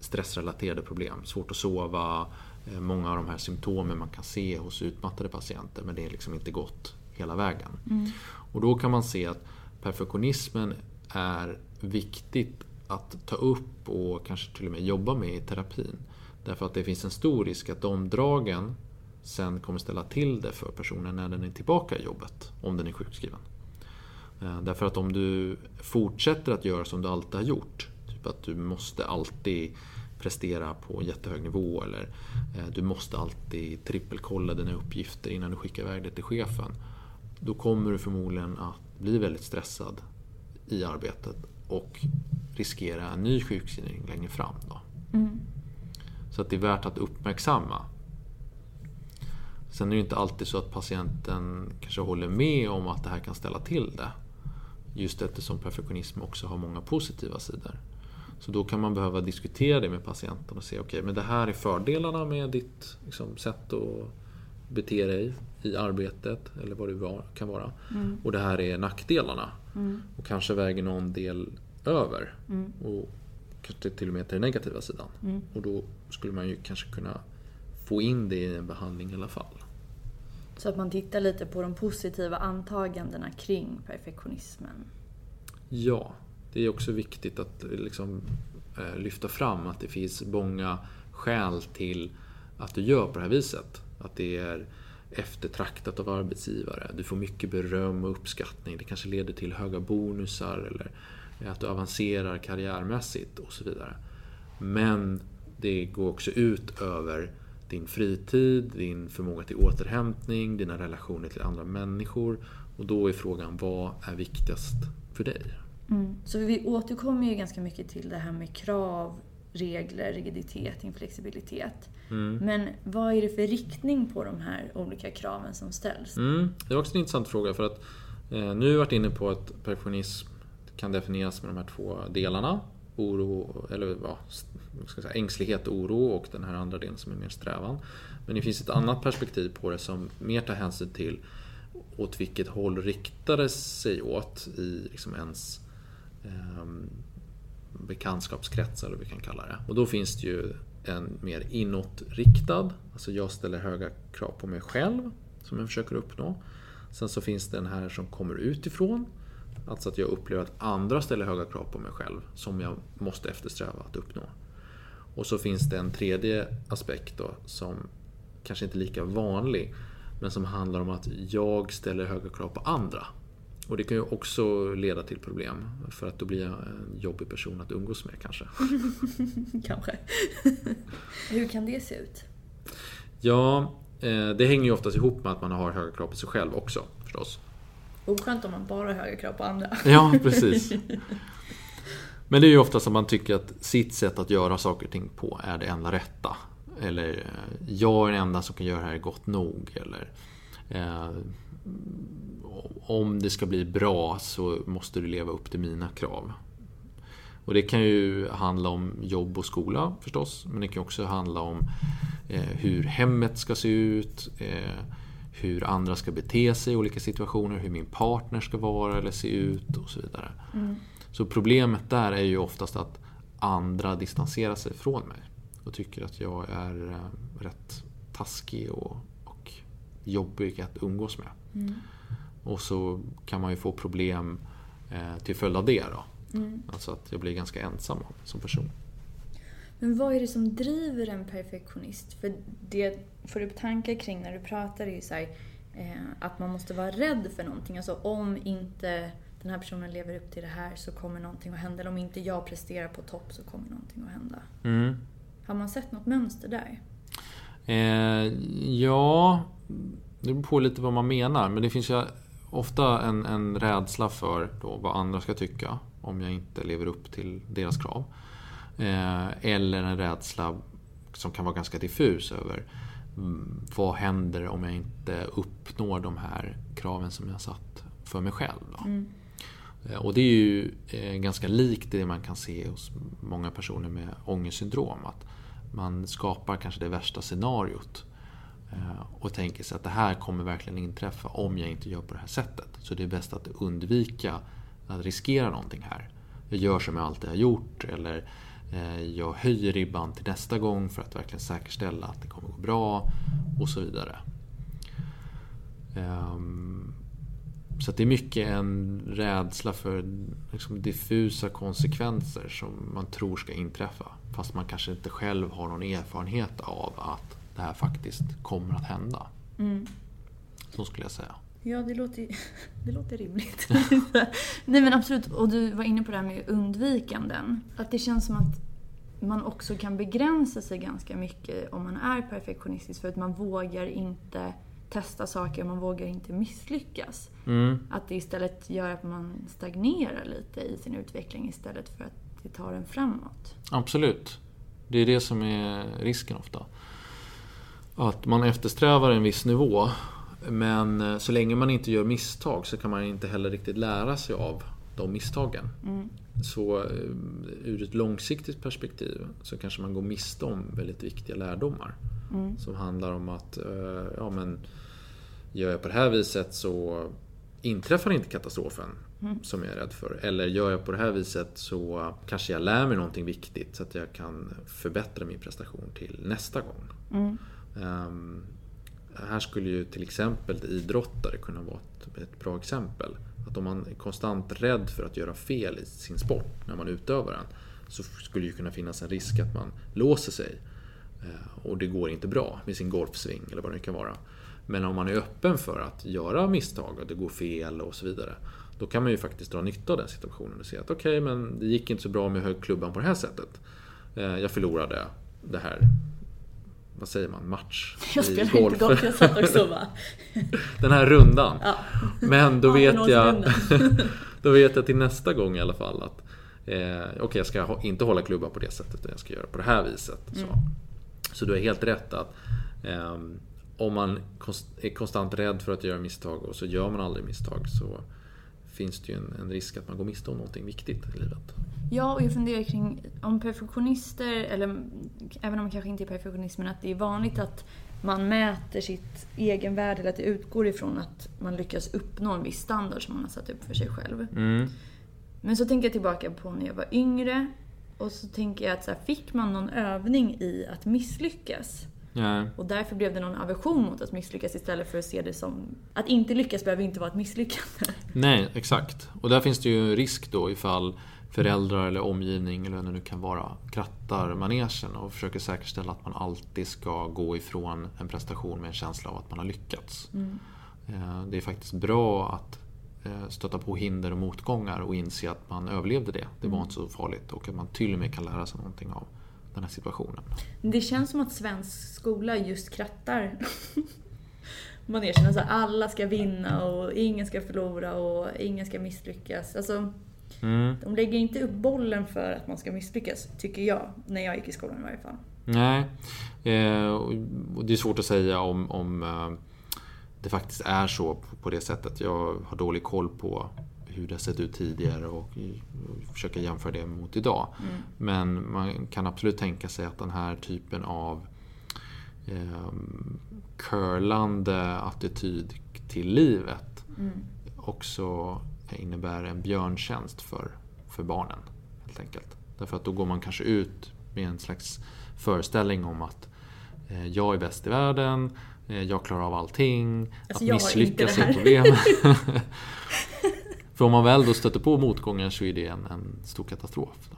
stressrelaterade problem. Svårt att sova, eh, många av de här symptomen man kan se hos utmattade patienter men det är liksom inte gått hela vägen. Mm. Och då kan man se att perfektionismen är viktigt att ta upp och kanske till och med jobba med i terapin. Därför att det finns en stor risk att de dragen sen kommer ställa till det för personen när den är tillbaka i jobbet, om den är sjukskriven. Eh, därför att om du fortsätter att göra som du alltid har gjort, typ att du måste alltid prestera på jättehög nivå eller eh, du måste alltid trippelkolla dina uppgifter innan du skickar iväg det till chefen. Då kommer du förmodligen att bli väldigt stressad i arbetet och riskera en ny sjukskrivning längre fram. Då. Mm. Så att det är värt att uppmärksamma. Sen är det inte alltid så att patienten kanske håller med om att det här kan ställa till det. Just eftersom perfektionism också har många positiva sidor. Så då kan man behöva diskutera det med patienten och se, okej, okay, men det här är fördelarna med ditt liksom, sätt att bete dig i arbetet, eller vad det kan vara. Mm. Och det här är nackdelarna. Mm. Och kanske väger någon del över. Mm. Och kanske till och med till den negativa sidan. Mm. Och då skulle man ju kanske kunna få in det i en behandling i alla fall. Så att man tittar lite på de positiva antagandena kring perfektionismen? Ja, det är också viktigt att liksom, eh, lyfta fram att det finns många skäl till att du gör på det här viset. Att det är eftertraktat av arbetsgivare. Du får mycket beröm och uppskattning. Det kanske leder till höga bonusar eller att du avancerar karriärmässigt och så vidare. Men det går också ut över din fritid, din förmåga till återhämtning, dina relationer till andra människor. Och då är frågan, vad är viktigast för dig? Mm. Så vi återkommer ju ganska mycket till det här med krav, regler, rigiditet, inflexibilitet. Mm. Men vad är det för riktning på de här olika kraven som ställs? Mm. Det är också en intressant fråga för att eh, nu har vi varit inne på att perfektionism kan definieras med de här två delarna. oro, eller ja, ska säga, ängslighet och oro och den här andra delen som är mer strävan. Men det finns ett annat perspektiv på det som mer tar hänsyn till åt vilket håll riktar det sig åt i liksom ens eh, bekantskapskrets eller vad vi kan kalla det. Och då finns det ju en mer inåtriktad, alltså jag ställer höga krav på mig själv som jag försöker uppnå. Sen så finns det den här som kommer utifrån, alltså att jag upplever att andra ställer höga krav på mig själv som jag måste eftersträva att uppnå. Och så finns det en tredje aspekt då som kanske inte är lika vanlig men som handlar om att jag ställer höga krav på andra. Och det kan ju också leda till problem för att då blir jag en jobbig person att umgås med kanske. kanske. Hur kan det se ut? Ja, eh, det hänger ju oftast ihop med att man har höga krav på sig själv också förstås. Oskönt om man bara har höga krav på andra. Ja, precis. Men det är ju ofta som man tycker att sitt sätt att göra saker och ting på är det enda rätta. Eller eh, jag är den enda som kan göra det här gott nog. Eller eh, om det ska bli bra så måste du leva upp till mina krav. Och det kan ju handla om jobb och skola förstås. Men det kan också handla om eh, hur hemmet ska se ut. Eh, hur andra ska bete sig i olika situationer. Hur min partner ska vara eller se ut och så vidare. Mm. Så problemet där är ju oftast att andra distanserar sig från mig. Och tycker att jag är eh, rätt taskig och, och jobbig att umgås med. Mm. Och så kan man ju få problem eh, till följd av det. Då. Mm. Alltså att jag blir ganska ensam som person. Men vad är det som driver en perfektionist? För det får upp tankar kring när du pratar är ju så här, eh, att man måste vara rädd för någonting. Alltså om inte den här personen lever upp till det här så kommer någonting att hända. Eller om inte jag presterar på topp så kommer någonting att hända. Mm. Har man sett något mönster där? Eh, ja, det beror på lite vad man menar. Men det finns ju ofta en, en rädsla för då vad andra ska tycka om jag inte lever upp till deras krav. Eh, eller en rädsla som kan vara ganska diffus över mm, vad händer om jag inte uppnår de här kraven som jag satt för mig själv. Mm. Eh, och det är ju eh, ganska likt det man kan se hos många personer med ångestsyndrom. Att man skapar kanske det värsta scenariot och tänker sig att det här kommer verkligen inträffa om jag inte gör på det här sättet. Så det är bäst att undvika att riskera någonting här. Jag gör som jag alltid har gjort eller jag höjer ribban till nästa gång för att verkligen säkerställa att det kommer gå bra och så vidare. Ehm, så det är mycket en rädsla för liksom diffusa konsekvenser som man tror ska inträffa. Fast man kanske inte själv har någon erfarenhet av att det här faktiskt kommer att hända. Mm. Så skulle jag säga. Ja, det låter, det låter rimligt. Nej men absolut, och du var inne på det här med undvikanden. Att det känns som att man också kan begränsa sig ganska mycket om man är perfektionistisk för att man vågar inte testa saker, man vågar inte misslyckas. Mm. Att det istället gör att man stagnerar lite i sin utveckling istället för att det tar en framåt. Absolut. Det är det som är risken ofta att man eftersträvar en viss nivå. Men eh, så länge man inte gör misstag så kan man inte heller riktigt lära sig av de misstagen. Mm. Så eh, ur ett långsiktigt perspektiv så kanske man går miste om väldigt viktiga lärdomar. Mm. Som handlar om att, eh, ja men gör jag på det här viset så inträffar inte katastrofen mm. som jag är rädd för. Eller gör jag på det här viset så kanske jag lär mig någonting viktigt så att jag kan förbättra min prestation till nästa gång. Um, här skulle ju till exempel idrottare kunna vara ett, ett, bra exempel. Att om man är konstant rädd för att göra fel i sin sport när man utövar den så skulle det kunna finnas en risk att man låser sig eh, och det går inte bra med sin golfsving eller vad det kan vara. Men om man är öppen för att göra misstag och det går fel och så vidare då kan man ju faktiskt dra nytta av den situationen och se att okej, okay, men det gick inte så bra med hög klubban på det här sättet. Eh, jag förlorade det här vad säger man, match jag i golf. Inte golf, jag satt också bara... Den här rundan. Ja. Men då vet jag Då vet jag till nästa gång i alla fall att eh, Okej, okay, jag ska inte hålla klubban på det sättet utan jag ska göra på det här viset. Så, mm. så du har helt rätt att eh, om man är konstant rädd för att göra misstag och så gör man aldrig misstag så finns det ju en, en risk att man går miste om någonting viktigt i livet. Ja, och jag funderar kring om perfektionister, eller även om man kanske inte är perfektionist, men att det är vanligt att man mäter sitt egenvärde, eller att det utgår ifrån att man lyckas uppnå en viss standard som man har satt upp för sig själv. Mm. Men så tänker jag tillbaka på när jag var yngre och så tänker jag att så här, fick man någon övning i att misslyckas? Ja. Och därför blev det någon aversion mot att misslyckas istället för att se det som... Att inte lyckas behöver inte vara ett misslyckande. Nej, exakt. Och där finns det ju en risk då ifall föräldrar eller omgivning eller vad det nu kan vara krattar manegen och försöker säkerställa att man alltid ska gå ifrån en prestation med en känsla av att man har lyckats. Eh, Det är faktiskt bra att eh, stöta på hinder och motgångar och inse att man överlevde det. Det var inte så farligt och att man till och med kan lära sig någonting av den här situationen. Det känns som att svensk skola just krattar manegen. Alltså alla ska vinna och ingen ska förlora och ingen ska misslyckas. Alltså, Mm. de lägger inte upp bollen för att man ska misslyckas, tycker jag. När jag gick i skolan i varje fall. Nej, eh, och det är svårt att säga om, om eh, det faktiskt är så på det sättet. Jag har dålig koll på hur det har sett ut tidigare och, och försöka jämföra det mot idag. Men man kan absolut tänka sig att den här typen av eh, curlande attityd till livet också innebär en björntjänst för, för barnen. Helt enkelt. Därför att då går man kanske ut med en slags föreställning om att eh, jag är bäst i världen, eh, jag klarar av allting, Alltså, att misslyckas är problem. för om man väl då stöter på motgångar så är det en, en stor katastrof. Då.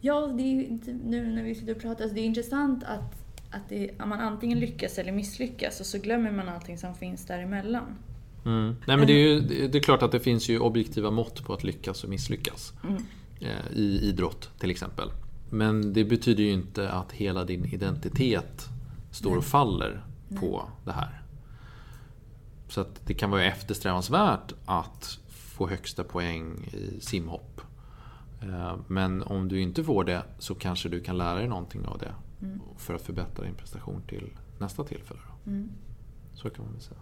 Ja, det är nu när vi sitter och pratar, så det är intressant att, att, det, att man antingen lyckas eller misslyckas och så glömmer man allting som finns däremellan. Mm. Nej, men det, är ju, det är klart att det finns ju objektiva mått på att lyckas och misslyckas. Mm. Eh, I idrott till exempel. Men det betyder ju inte att hela din identitet står och faller på det här. Så att det kan vara eftersträvansvärt att få högsta poäng i simhopp. Eh, Men om du inte får det så kanske du kan lära dig någonting av det. För att förbättra din prestation till nästa tillfälle. Då. Så kan man väl säga.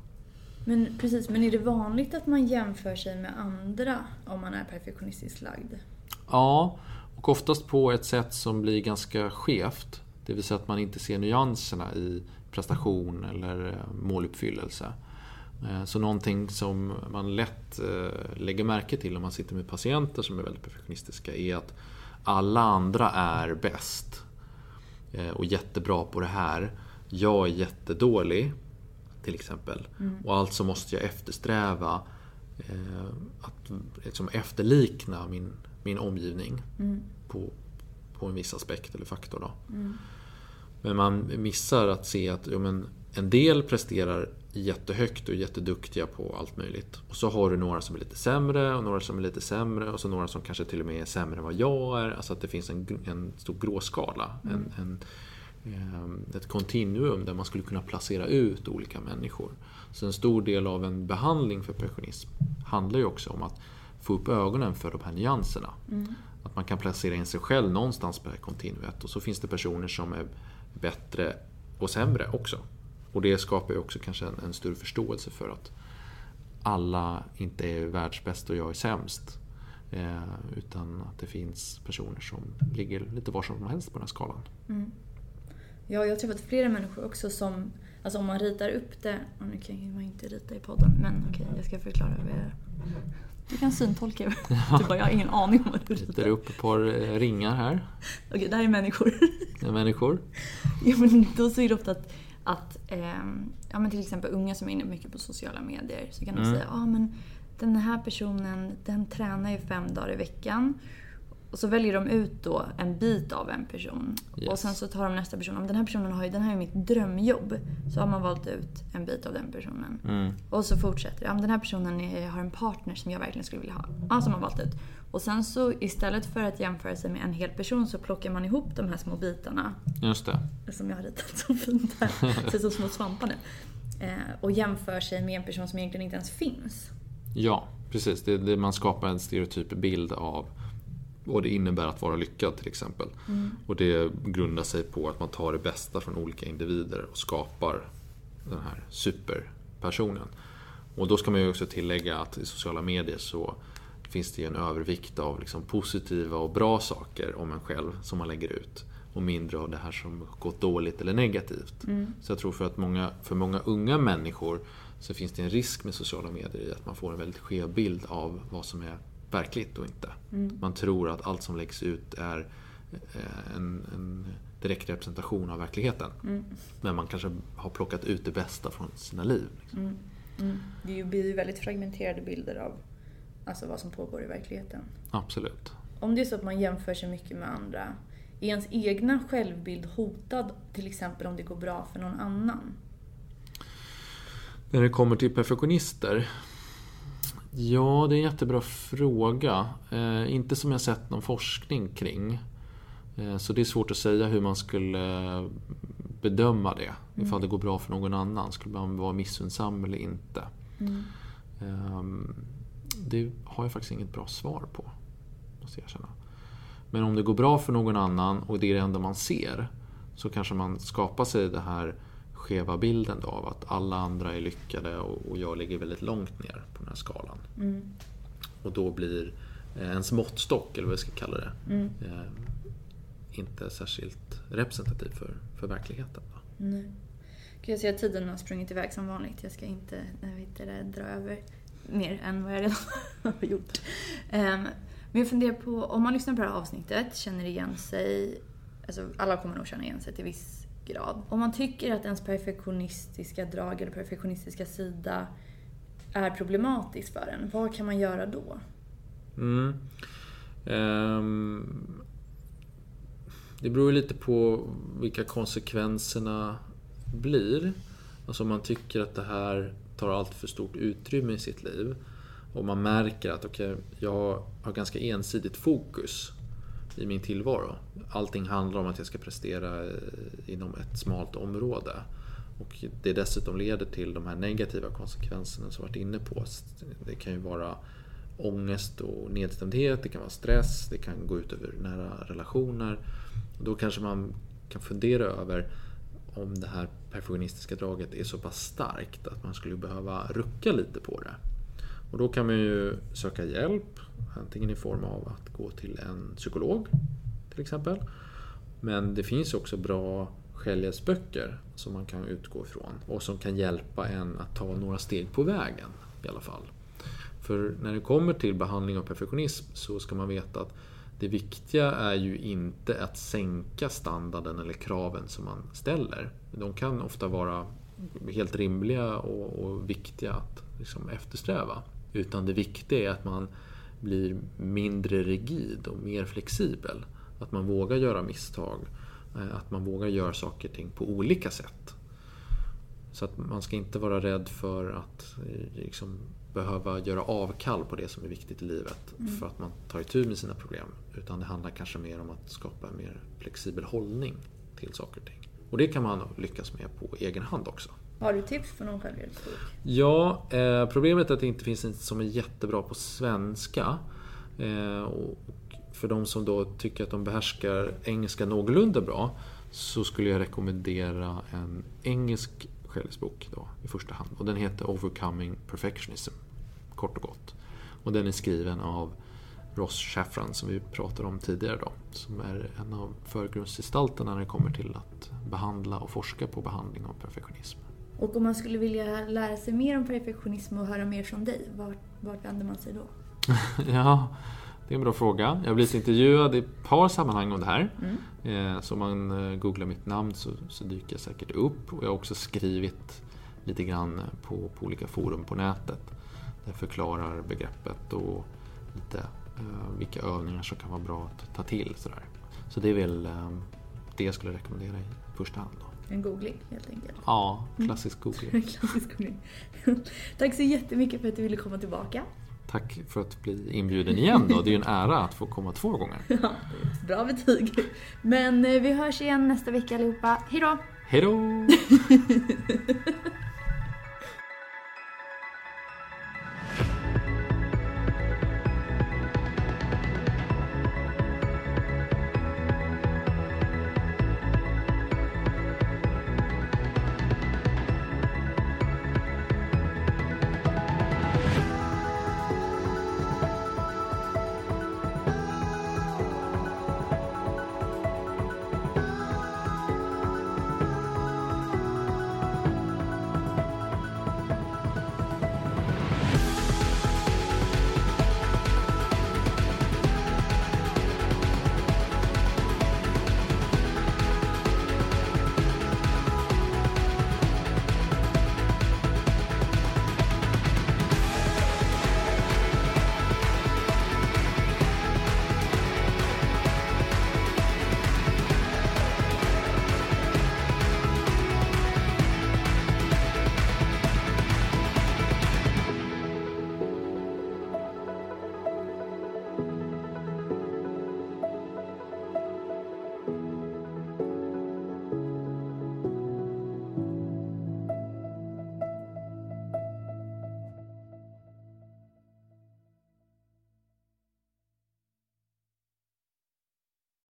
Men precis, men är det vanligt att man jämför sig med andra om man är perfektionistiskt lagd? Ja, och oftast på ett sätt som blir ganska skevt. Det vill säga att man inte ser nyanserna i prestation eller eh, måluppfyllelse. Eh, Så någonting som man lätt eh, lägger märke till om man sitter med patienter som är väldigt perfektionistiska är att alla andra är bäst eh, och jättebra på det här. Jag är jättedålig, till exempel. Och alltså måste jag eftersträva att liksom efterlikna min, min omgivning på, på en viss aspekt eller faktor. Då. Men man missar att se att ja, men, en del presterar jättehögt och jätteduktiga på allt möjligt. Och så har du några som är lite sämre och några som är lite sämre och så några som kanske till och med är sämre än vad jag är. Alltså att det finns en, en stor gråskala. En, en, ehm, ett kontinuum där man skulle kunna placera ut olika människor. Så en stor del av en behandling för perfektionism handlar ju också om att få upp ögonen för de här nyanserna. Att man kan placera in sig själv någonstans på det här kontinuet och så finns det personer som är bättre och sämre också. Och det skapar ju också kanske en, en större förståelse för att alla inte är världsbäst och jag är sämst. Eh, utan att det finns personer som ligger lite var som helst på den här skalan. Ja, jag har träffat flera människor också som, alltså om man ritar upp det, och nu kan man inte rita i podden, men okej, jag ska förklara vad jag Du kan syntolka. Du bara, jag har ingen aning om vad du Ritar ritar. upp ett par eh, ringar här. Okej, det här är människor. med Människor. Ja, men då är det ofta att, att ehm, ja, men till exempel unga som är inne mycket på sociala medier så kan de Mm. säga ja men den här personen den tränar ju fem dagar i veckan. Och så väljer de ut då en bit av en person. Yes. Och sen så tar de nästa person. Om den här personen har ju, den här är mitt drömjobb. Så har man valt ut en bit av den personen. Mm. Och så fortsätter det. Om den här personen är, har en partner som jag verkligen skulle vilja ha. Ja, som man valt ut. Och sen så istället för att jämföra sig med en hel person så plockar man ihop de här små bitarna Just det. som jag har ritat så fint här. Ser ut som små svampar nu. Eh, och jämför sig med en person som egentligen inte ens finns. Ja, precis. Det, det, man skapar en stereotyp bild av vad det innebär att vara lyckad till exempel. Och det grundar sig på att man tar det bästa från olika individer och skapar den här superpersonen. Och då ska man ju också tillägga att i sociala medier så finns det ju en övervikt av liksom positiva och bra saker om en själv som man lägger ut. Och mindre av det här som gått dåligt eller negativt. Mm. Så jag tror för att många, för många unga människor så finns det en risk med sociala medier i att man får en väldigt skev bild av vad som är verkligt och inte. Mm. Man tror att allt som läggs ut är eh, en, en direkt representation av verkligheten. Mm. Men man kanske har plockat ut det bästa från sina liv. Liksom. Mm. Mm. Det blir ju väldigt fragmenterade bilder av alltså vad som pågår i verkligheten. Absolut. Om det är så att man jämför sig mycket med andra, är ens egna självbild hotad till exempel om det går bra för någon annan? När det kommer till perfektionister? Ja, det är en jättebra fråga. Eh, inte som jag sett någon forskning kring. Eh, så det är svårt att säga hur man skulle bedöma det. Mm. Ifall det går bra för någon annan. Skulle man vara missunnsam eller inte? Mm. Eh, det har jag faktiskt inget bra svar på. Måste jag erkänna. Men om det går bra för någon annan och det är det enda man ser. Så kanske man skapar sig det här skeva bilden då av att alla andra är lyckade och, jag ligger väldigt långt ner på den här skalan. Mm. Och då blir eh, ens måttstock, eller vad jag ska kalla det, Mm. eh, inte särskilt representativ för, för verkligheten. Då. Nej. Jag säga att tiden har sprungit iväg som vanligt. Jag ska inte inte, dra över mer än vad jag redan har gjort. Ehm, men jag funderar på, om man lyssnar på det här avsnittet, känner igen sig, alltså alla kommer nog känna igen sig till viss grad. Om man tycker att ens perfektionistiska drag eller perfektionistiska sida är problematisk för en, vad kan man göra då? Mm. Um, det beror ju lite på vilka konsekvenserna blir. Alltså om man tycker att det här tar allt för stort utrymme i sitt liv och man märker att okay, jag har ganska ensidigt fokus i min tillvaro. Allting handlar om att jag ska prestera eh, inom ett smalt område. Och det dessutom leder till de här negativa konsekvenserna som jag varit inne på. Det kan ju vara ångest och nedstämdhet, det kan vara stress, det kan gå ut över nära relationer. Då kanske man kan fundera över om det här perfektionistiska draget är så pass starkt att man skulle behöva rucka lite på det. Och då kan man ju söka hjälp, antingen i form av att gå till en psykolog till exempel. Men det finns också bra självhjälpsböcker som man kan utgå ifrån och som kan hjälpa en att ta några steg på vägen i alla fall. För när det kommer till behandling av perfektionism så ska man veta att det viktiga är ju inte att sänka standarden eller kraven som man ställer. De kan ofta vara helt rimliga och, och viktiga att liksom eftersträva. Utan det viktiga är att man blir mindre rigid och mer flexibel. Att man vågar göra misstag. Eh, att man vågar göra saker och ting på olika sätt. Så att man ska inte vara rädd för att eh, liksom, behöva göra avkall på det som är viktigt i livet Mm. för att man tar itu med sina problem. Utan det handlar kanske mer om att skapa en mer flexibel hållning till saker och ting. Och det kan man lyckas med på egen hand också. Har du tips på någon självhjälpsbok? Ja, eh, problemet är att det inte finns en som är jättebra på svenska. Eh, och för de som då tycker att de behärskar engelska någorlunda bra så skulle jag rekommendera en engelsk självhjälpsbok då, i första hand. Och den heter Overcoming Perfectionism, kort och gott. Och den är skriven av Ross Shafran som vi pratade om tidigare då. Som är en av förgrundsgestalterna när det kommer till att behandla och forska på behandling av perfektionism. Och om man skulle vilja lära sig mer om perfektionism och höra mer från dig, vart, vart vänder man sig då? ja, det är en bra fråga. Jag har blivit intervjuad i ett par sammanhang om det här. Mm. Eh, Så om man eh, googlar mitt namn så, så dyker jag säkert upp. Och jag har också skrivit lite grann på, på olika forum på nätet. Där jag förklarar begreppet och lite eh, vilka övningar som kan vara bra att ta till. Sådär. Så det är väl eh, det jag skulle rekommendera i första hand. Då. En googling helt enkelt. Ja, klassisk googling. Klassisk googling. Tack så jättemycket för att du ville komma tillbaka. Tack för att bli inbjuden igen då. Det är ju en ära att få komma två gånger. Ja, bra betyg. Men eh, vi hörs igen nästa vecka allihopa. Hejdå! Hej då!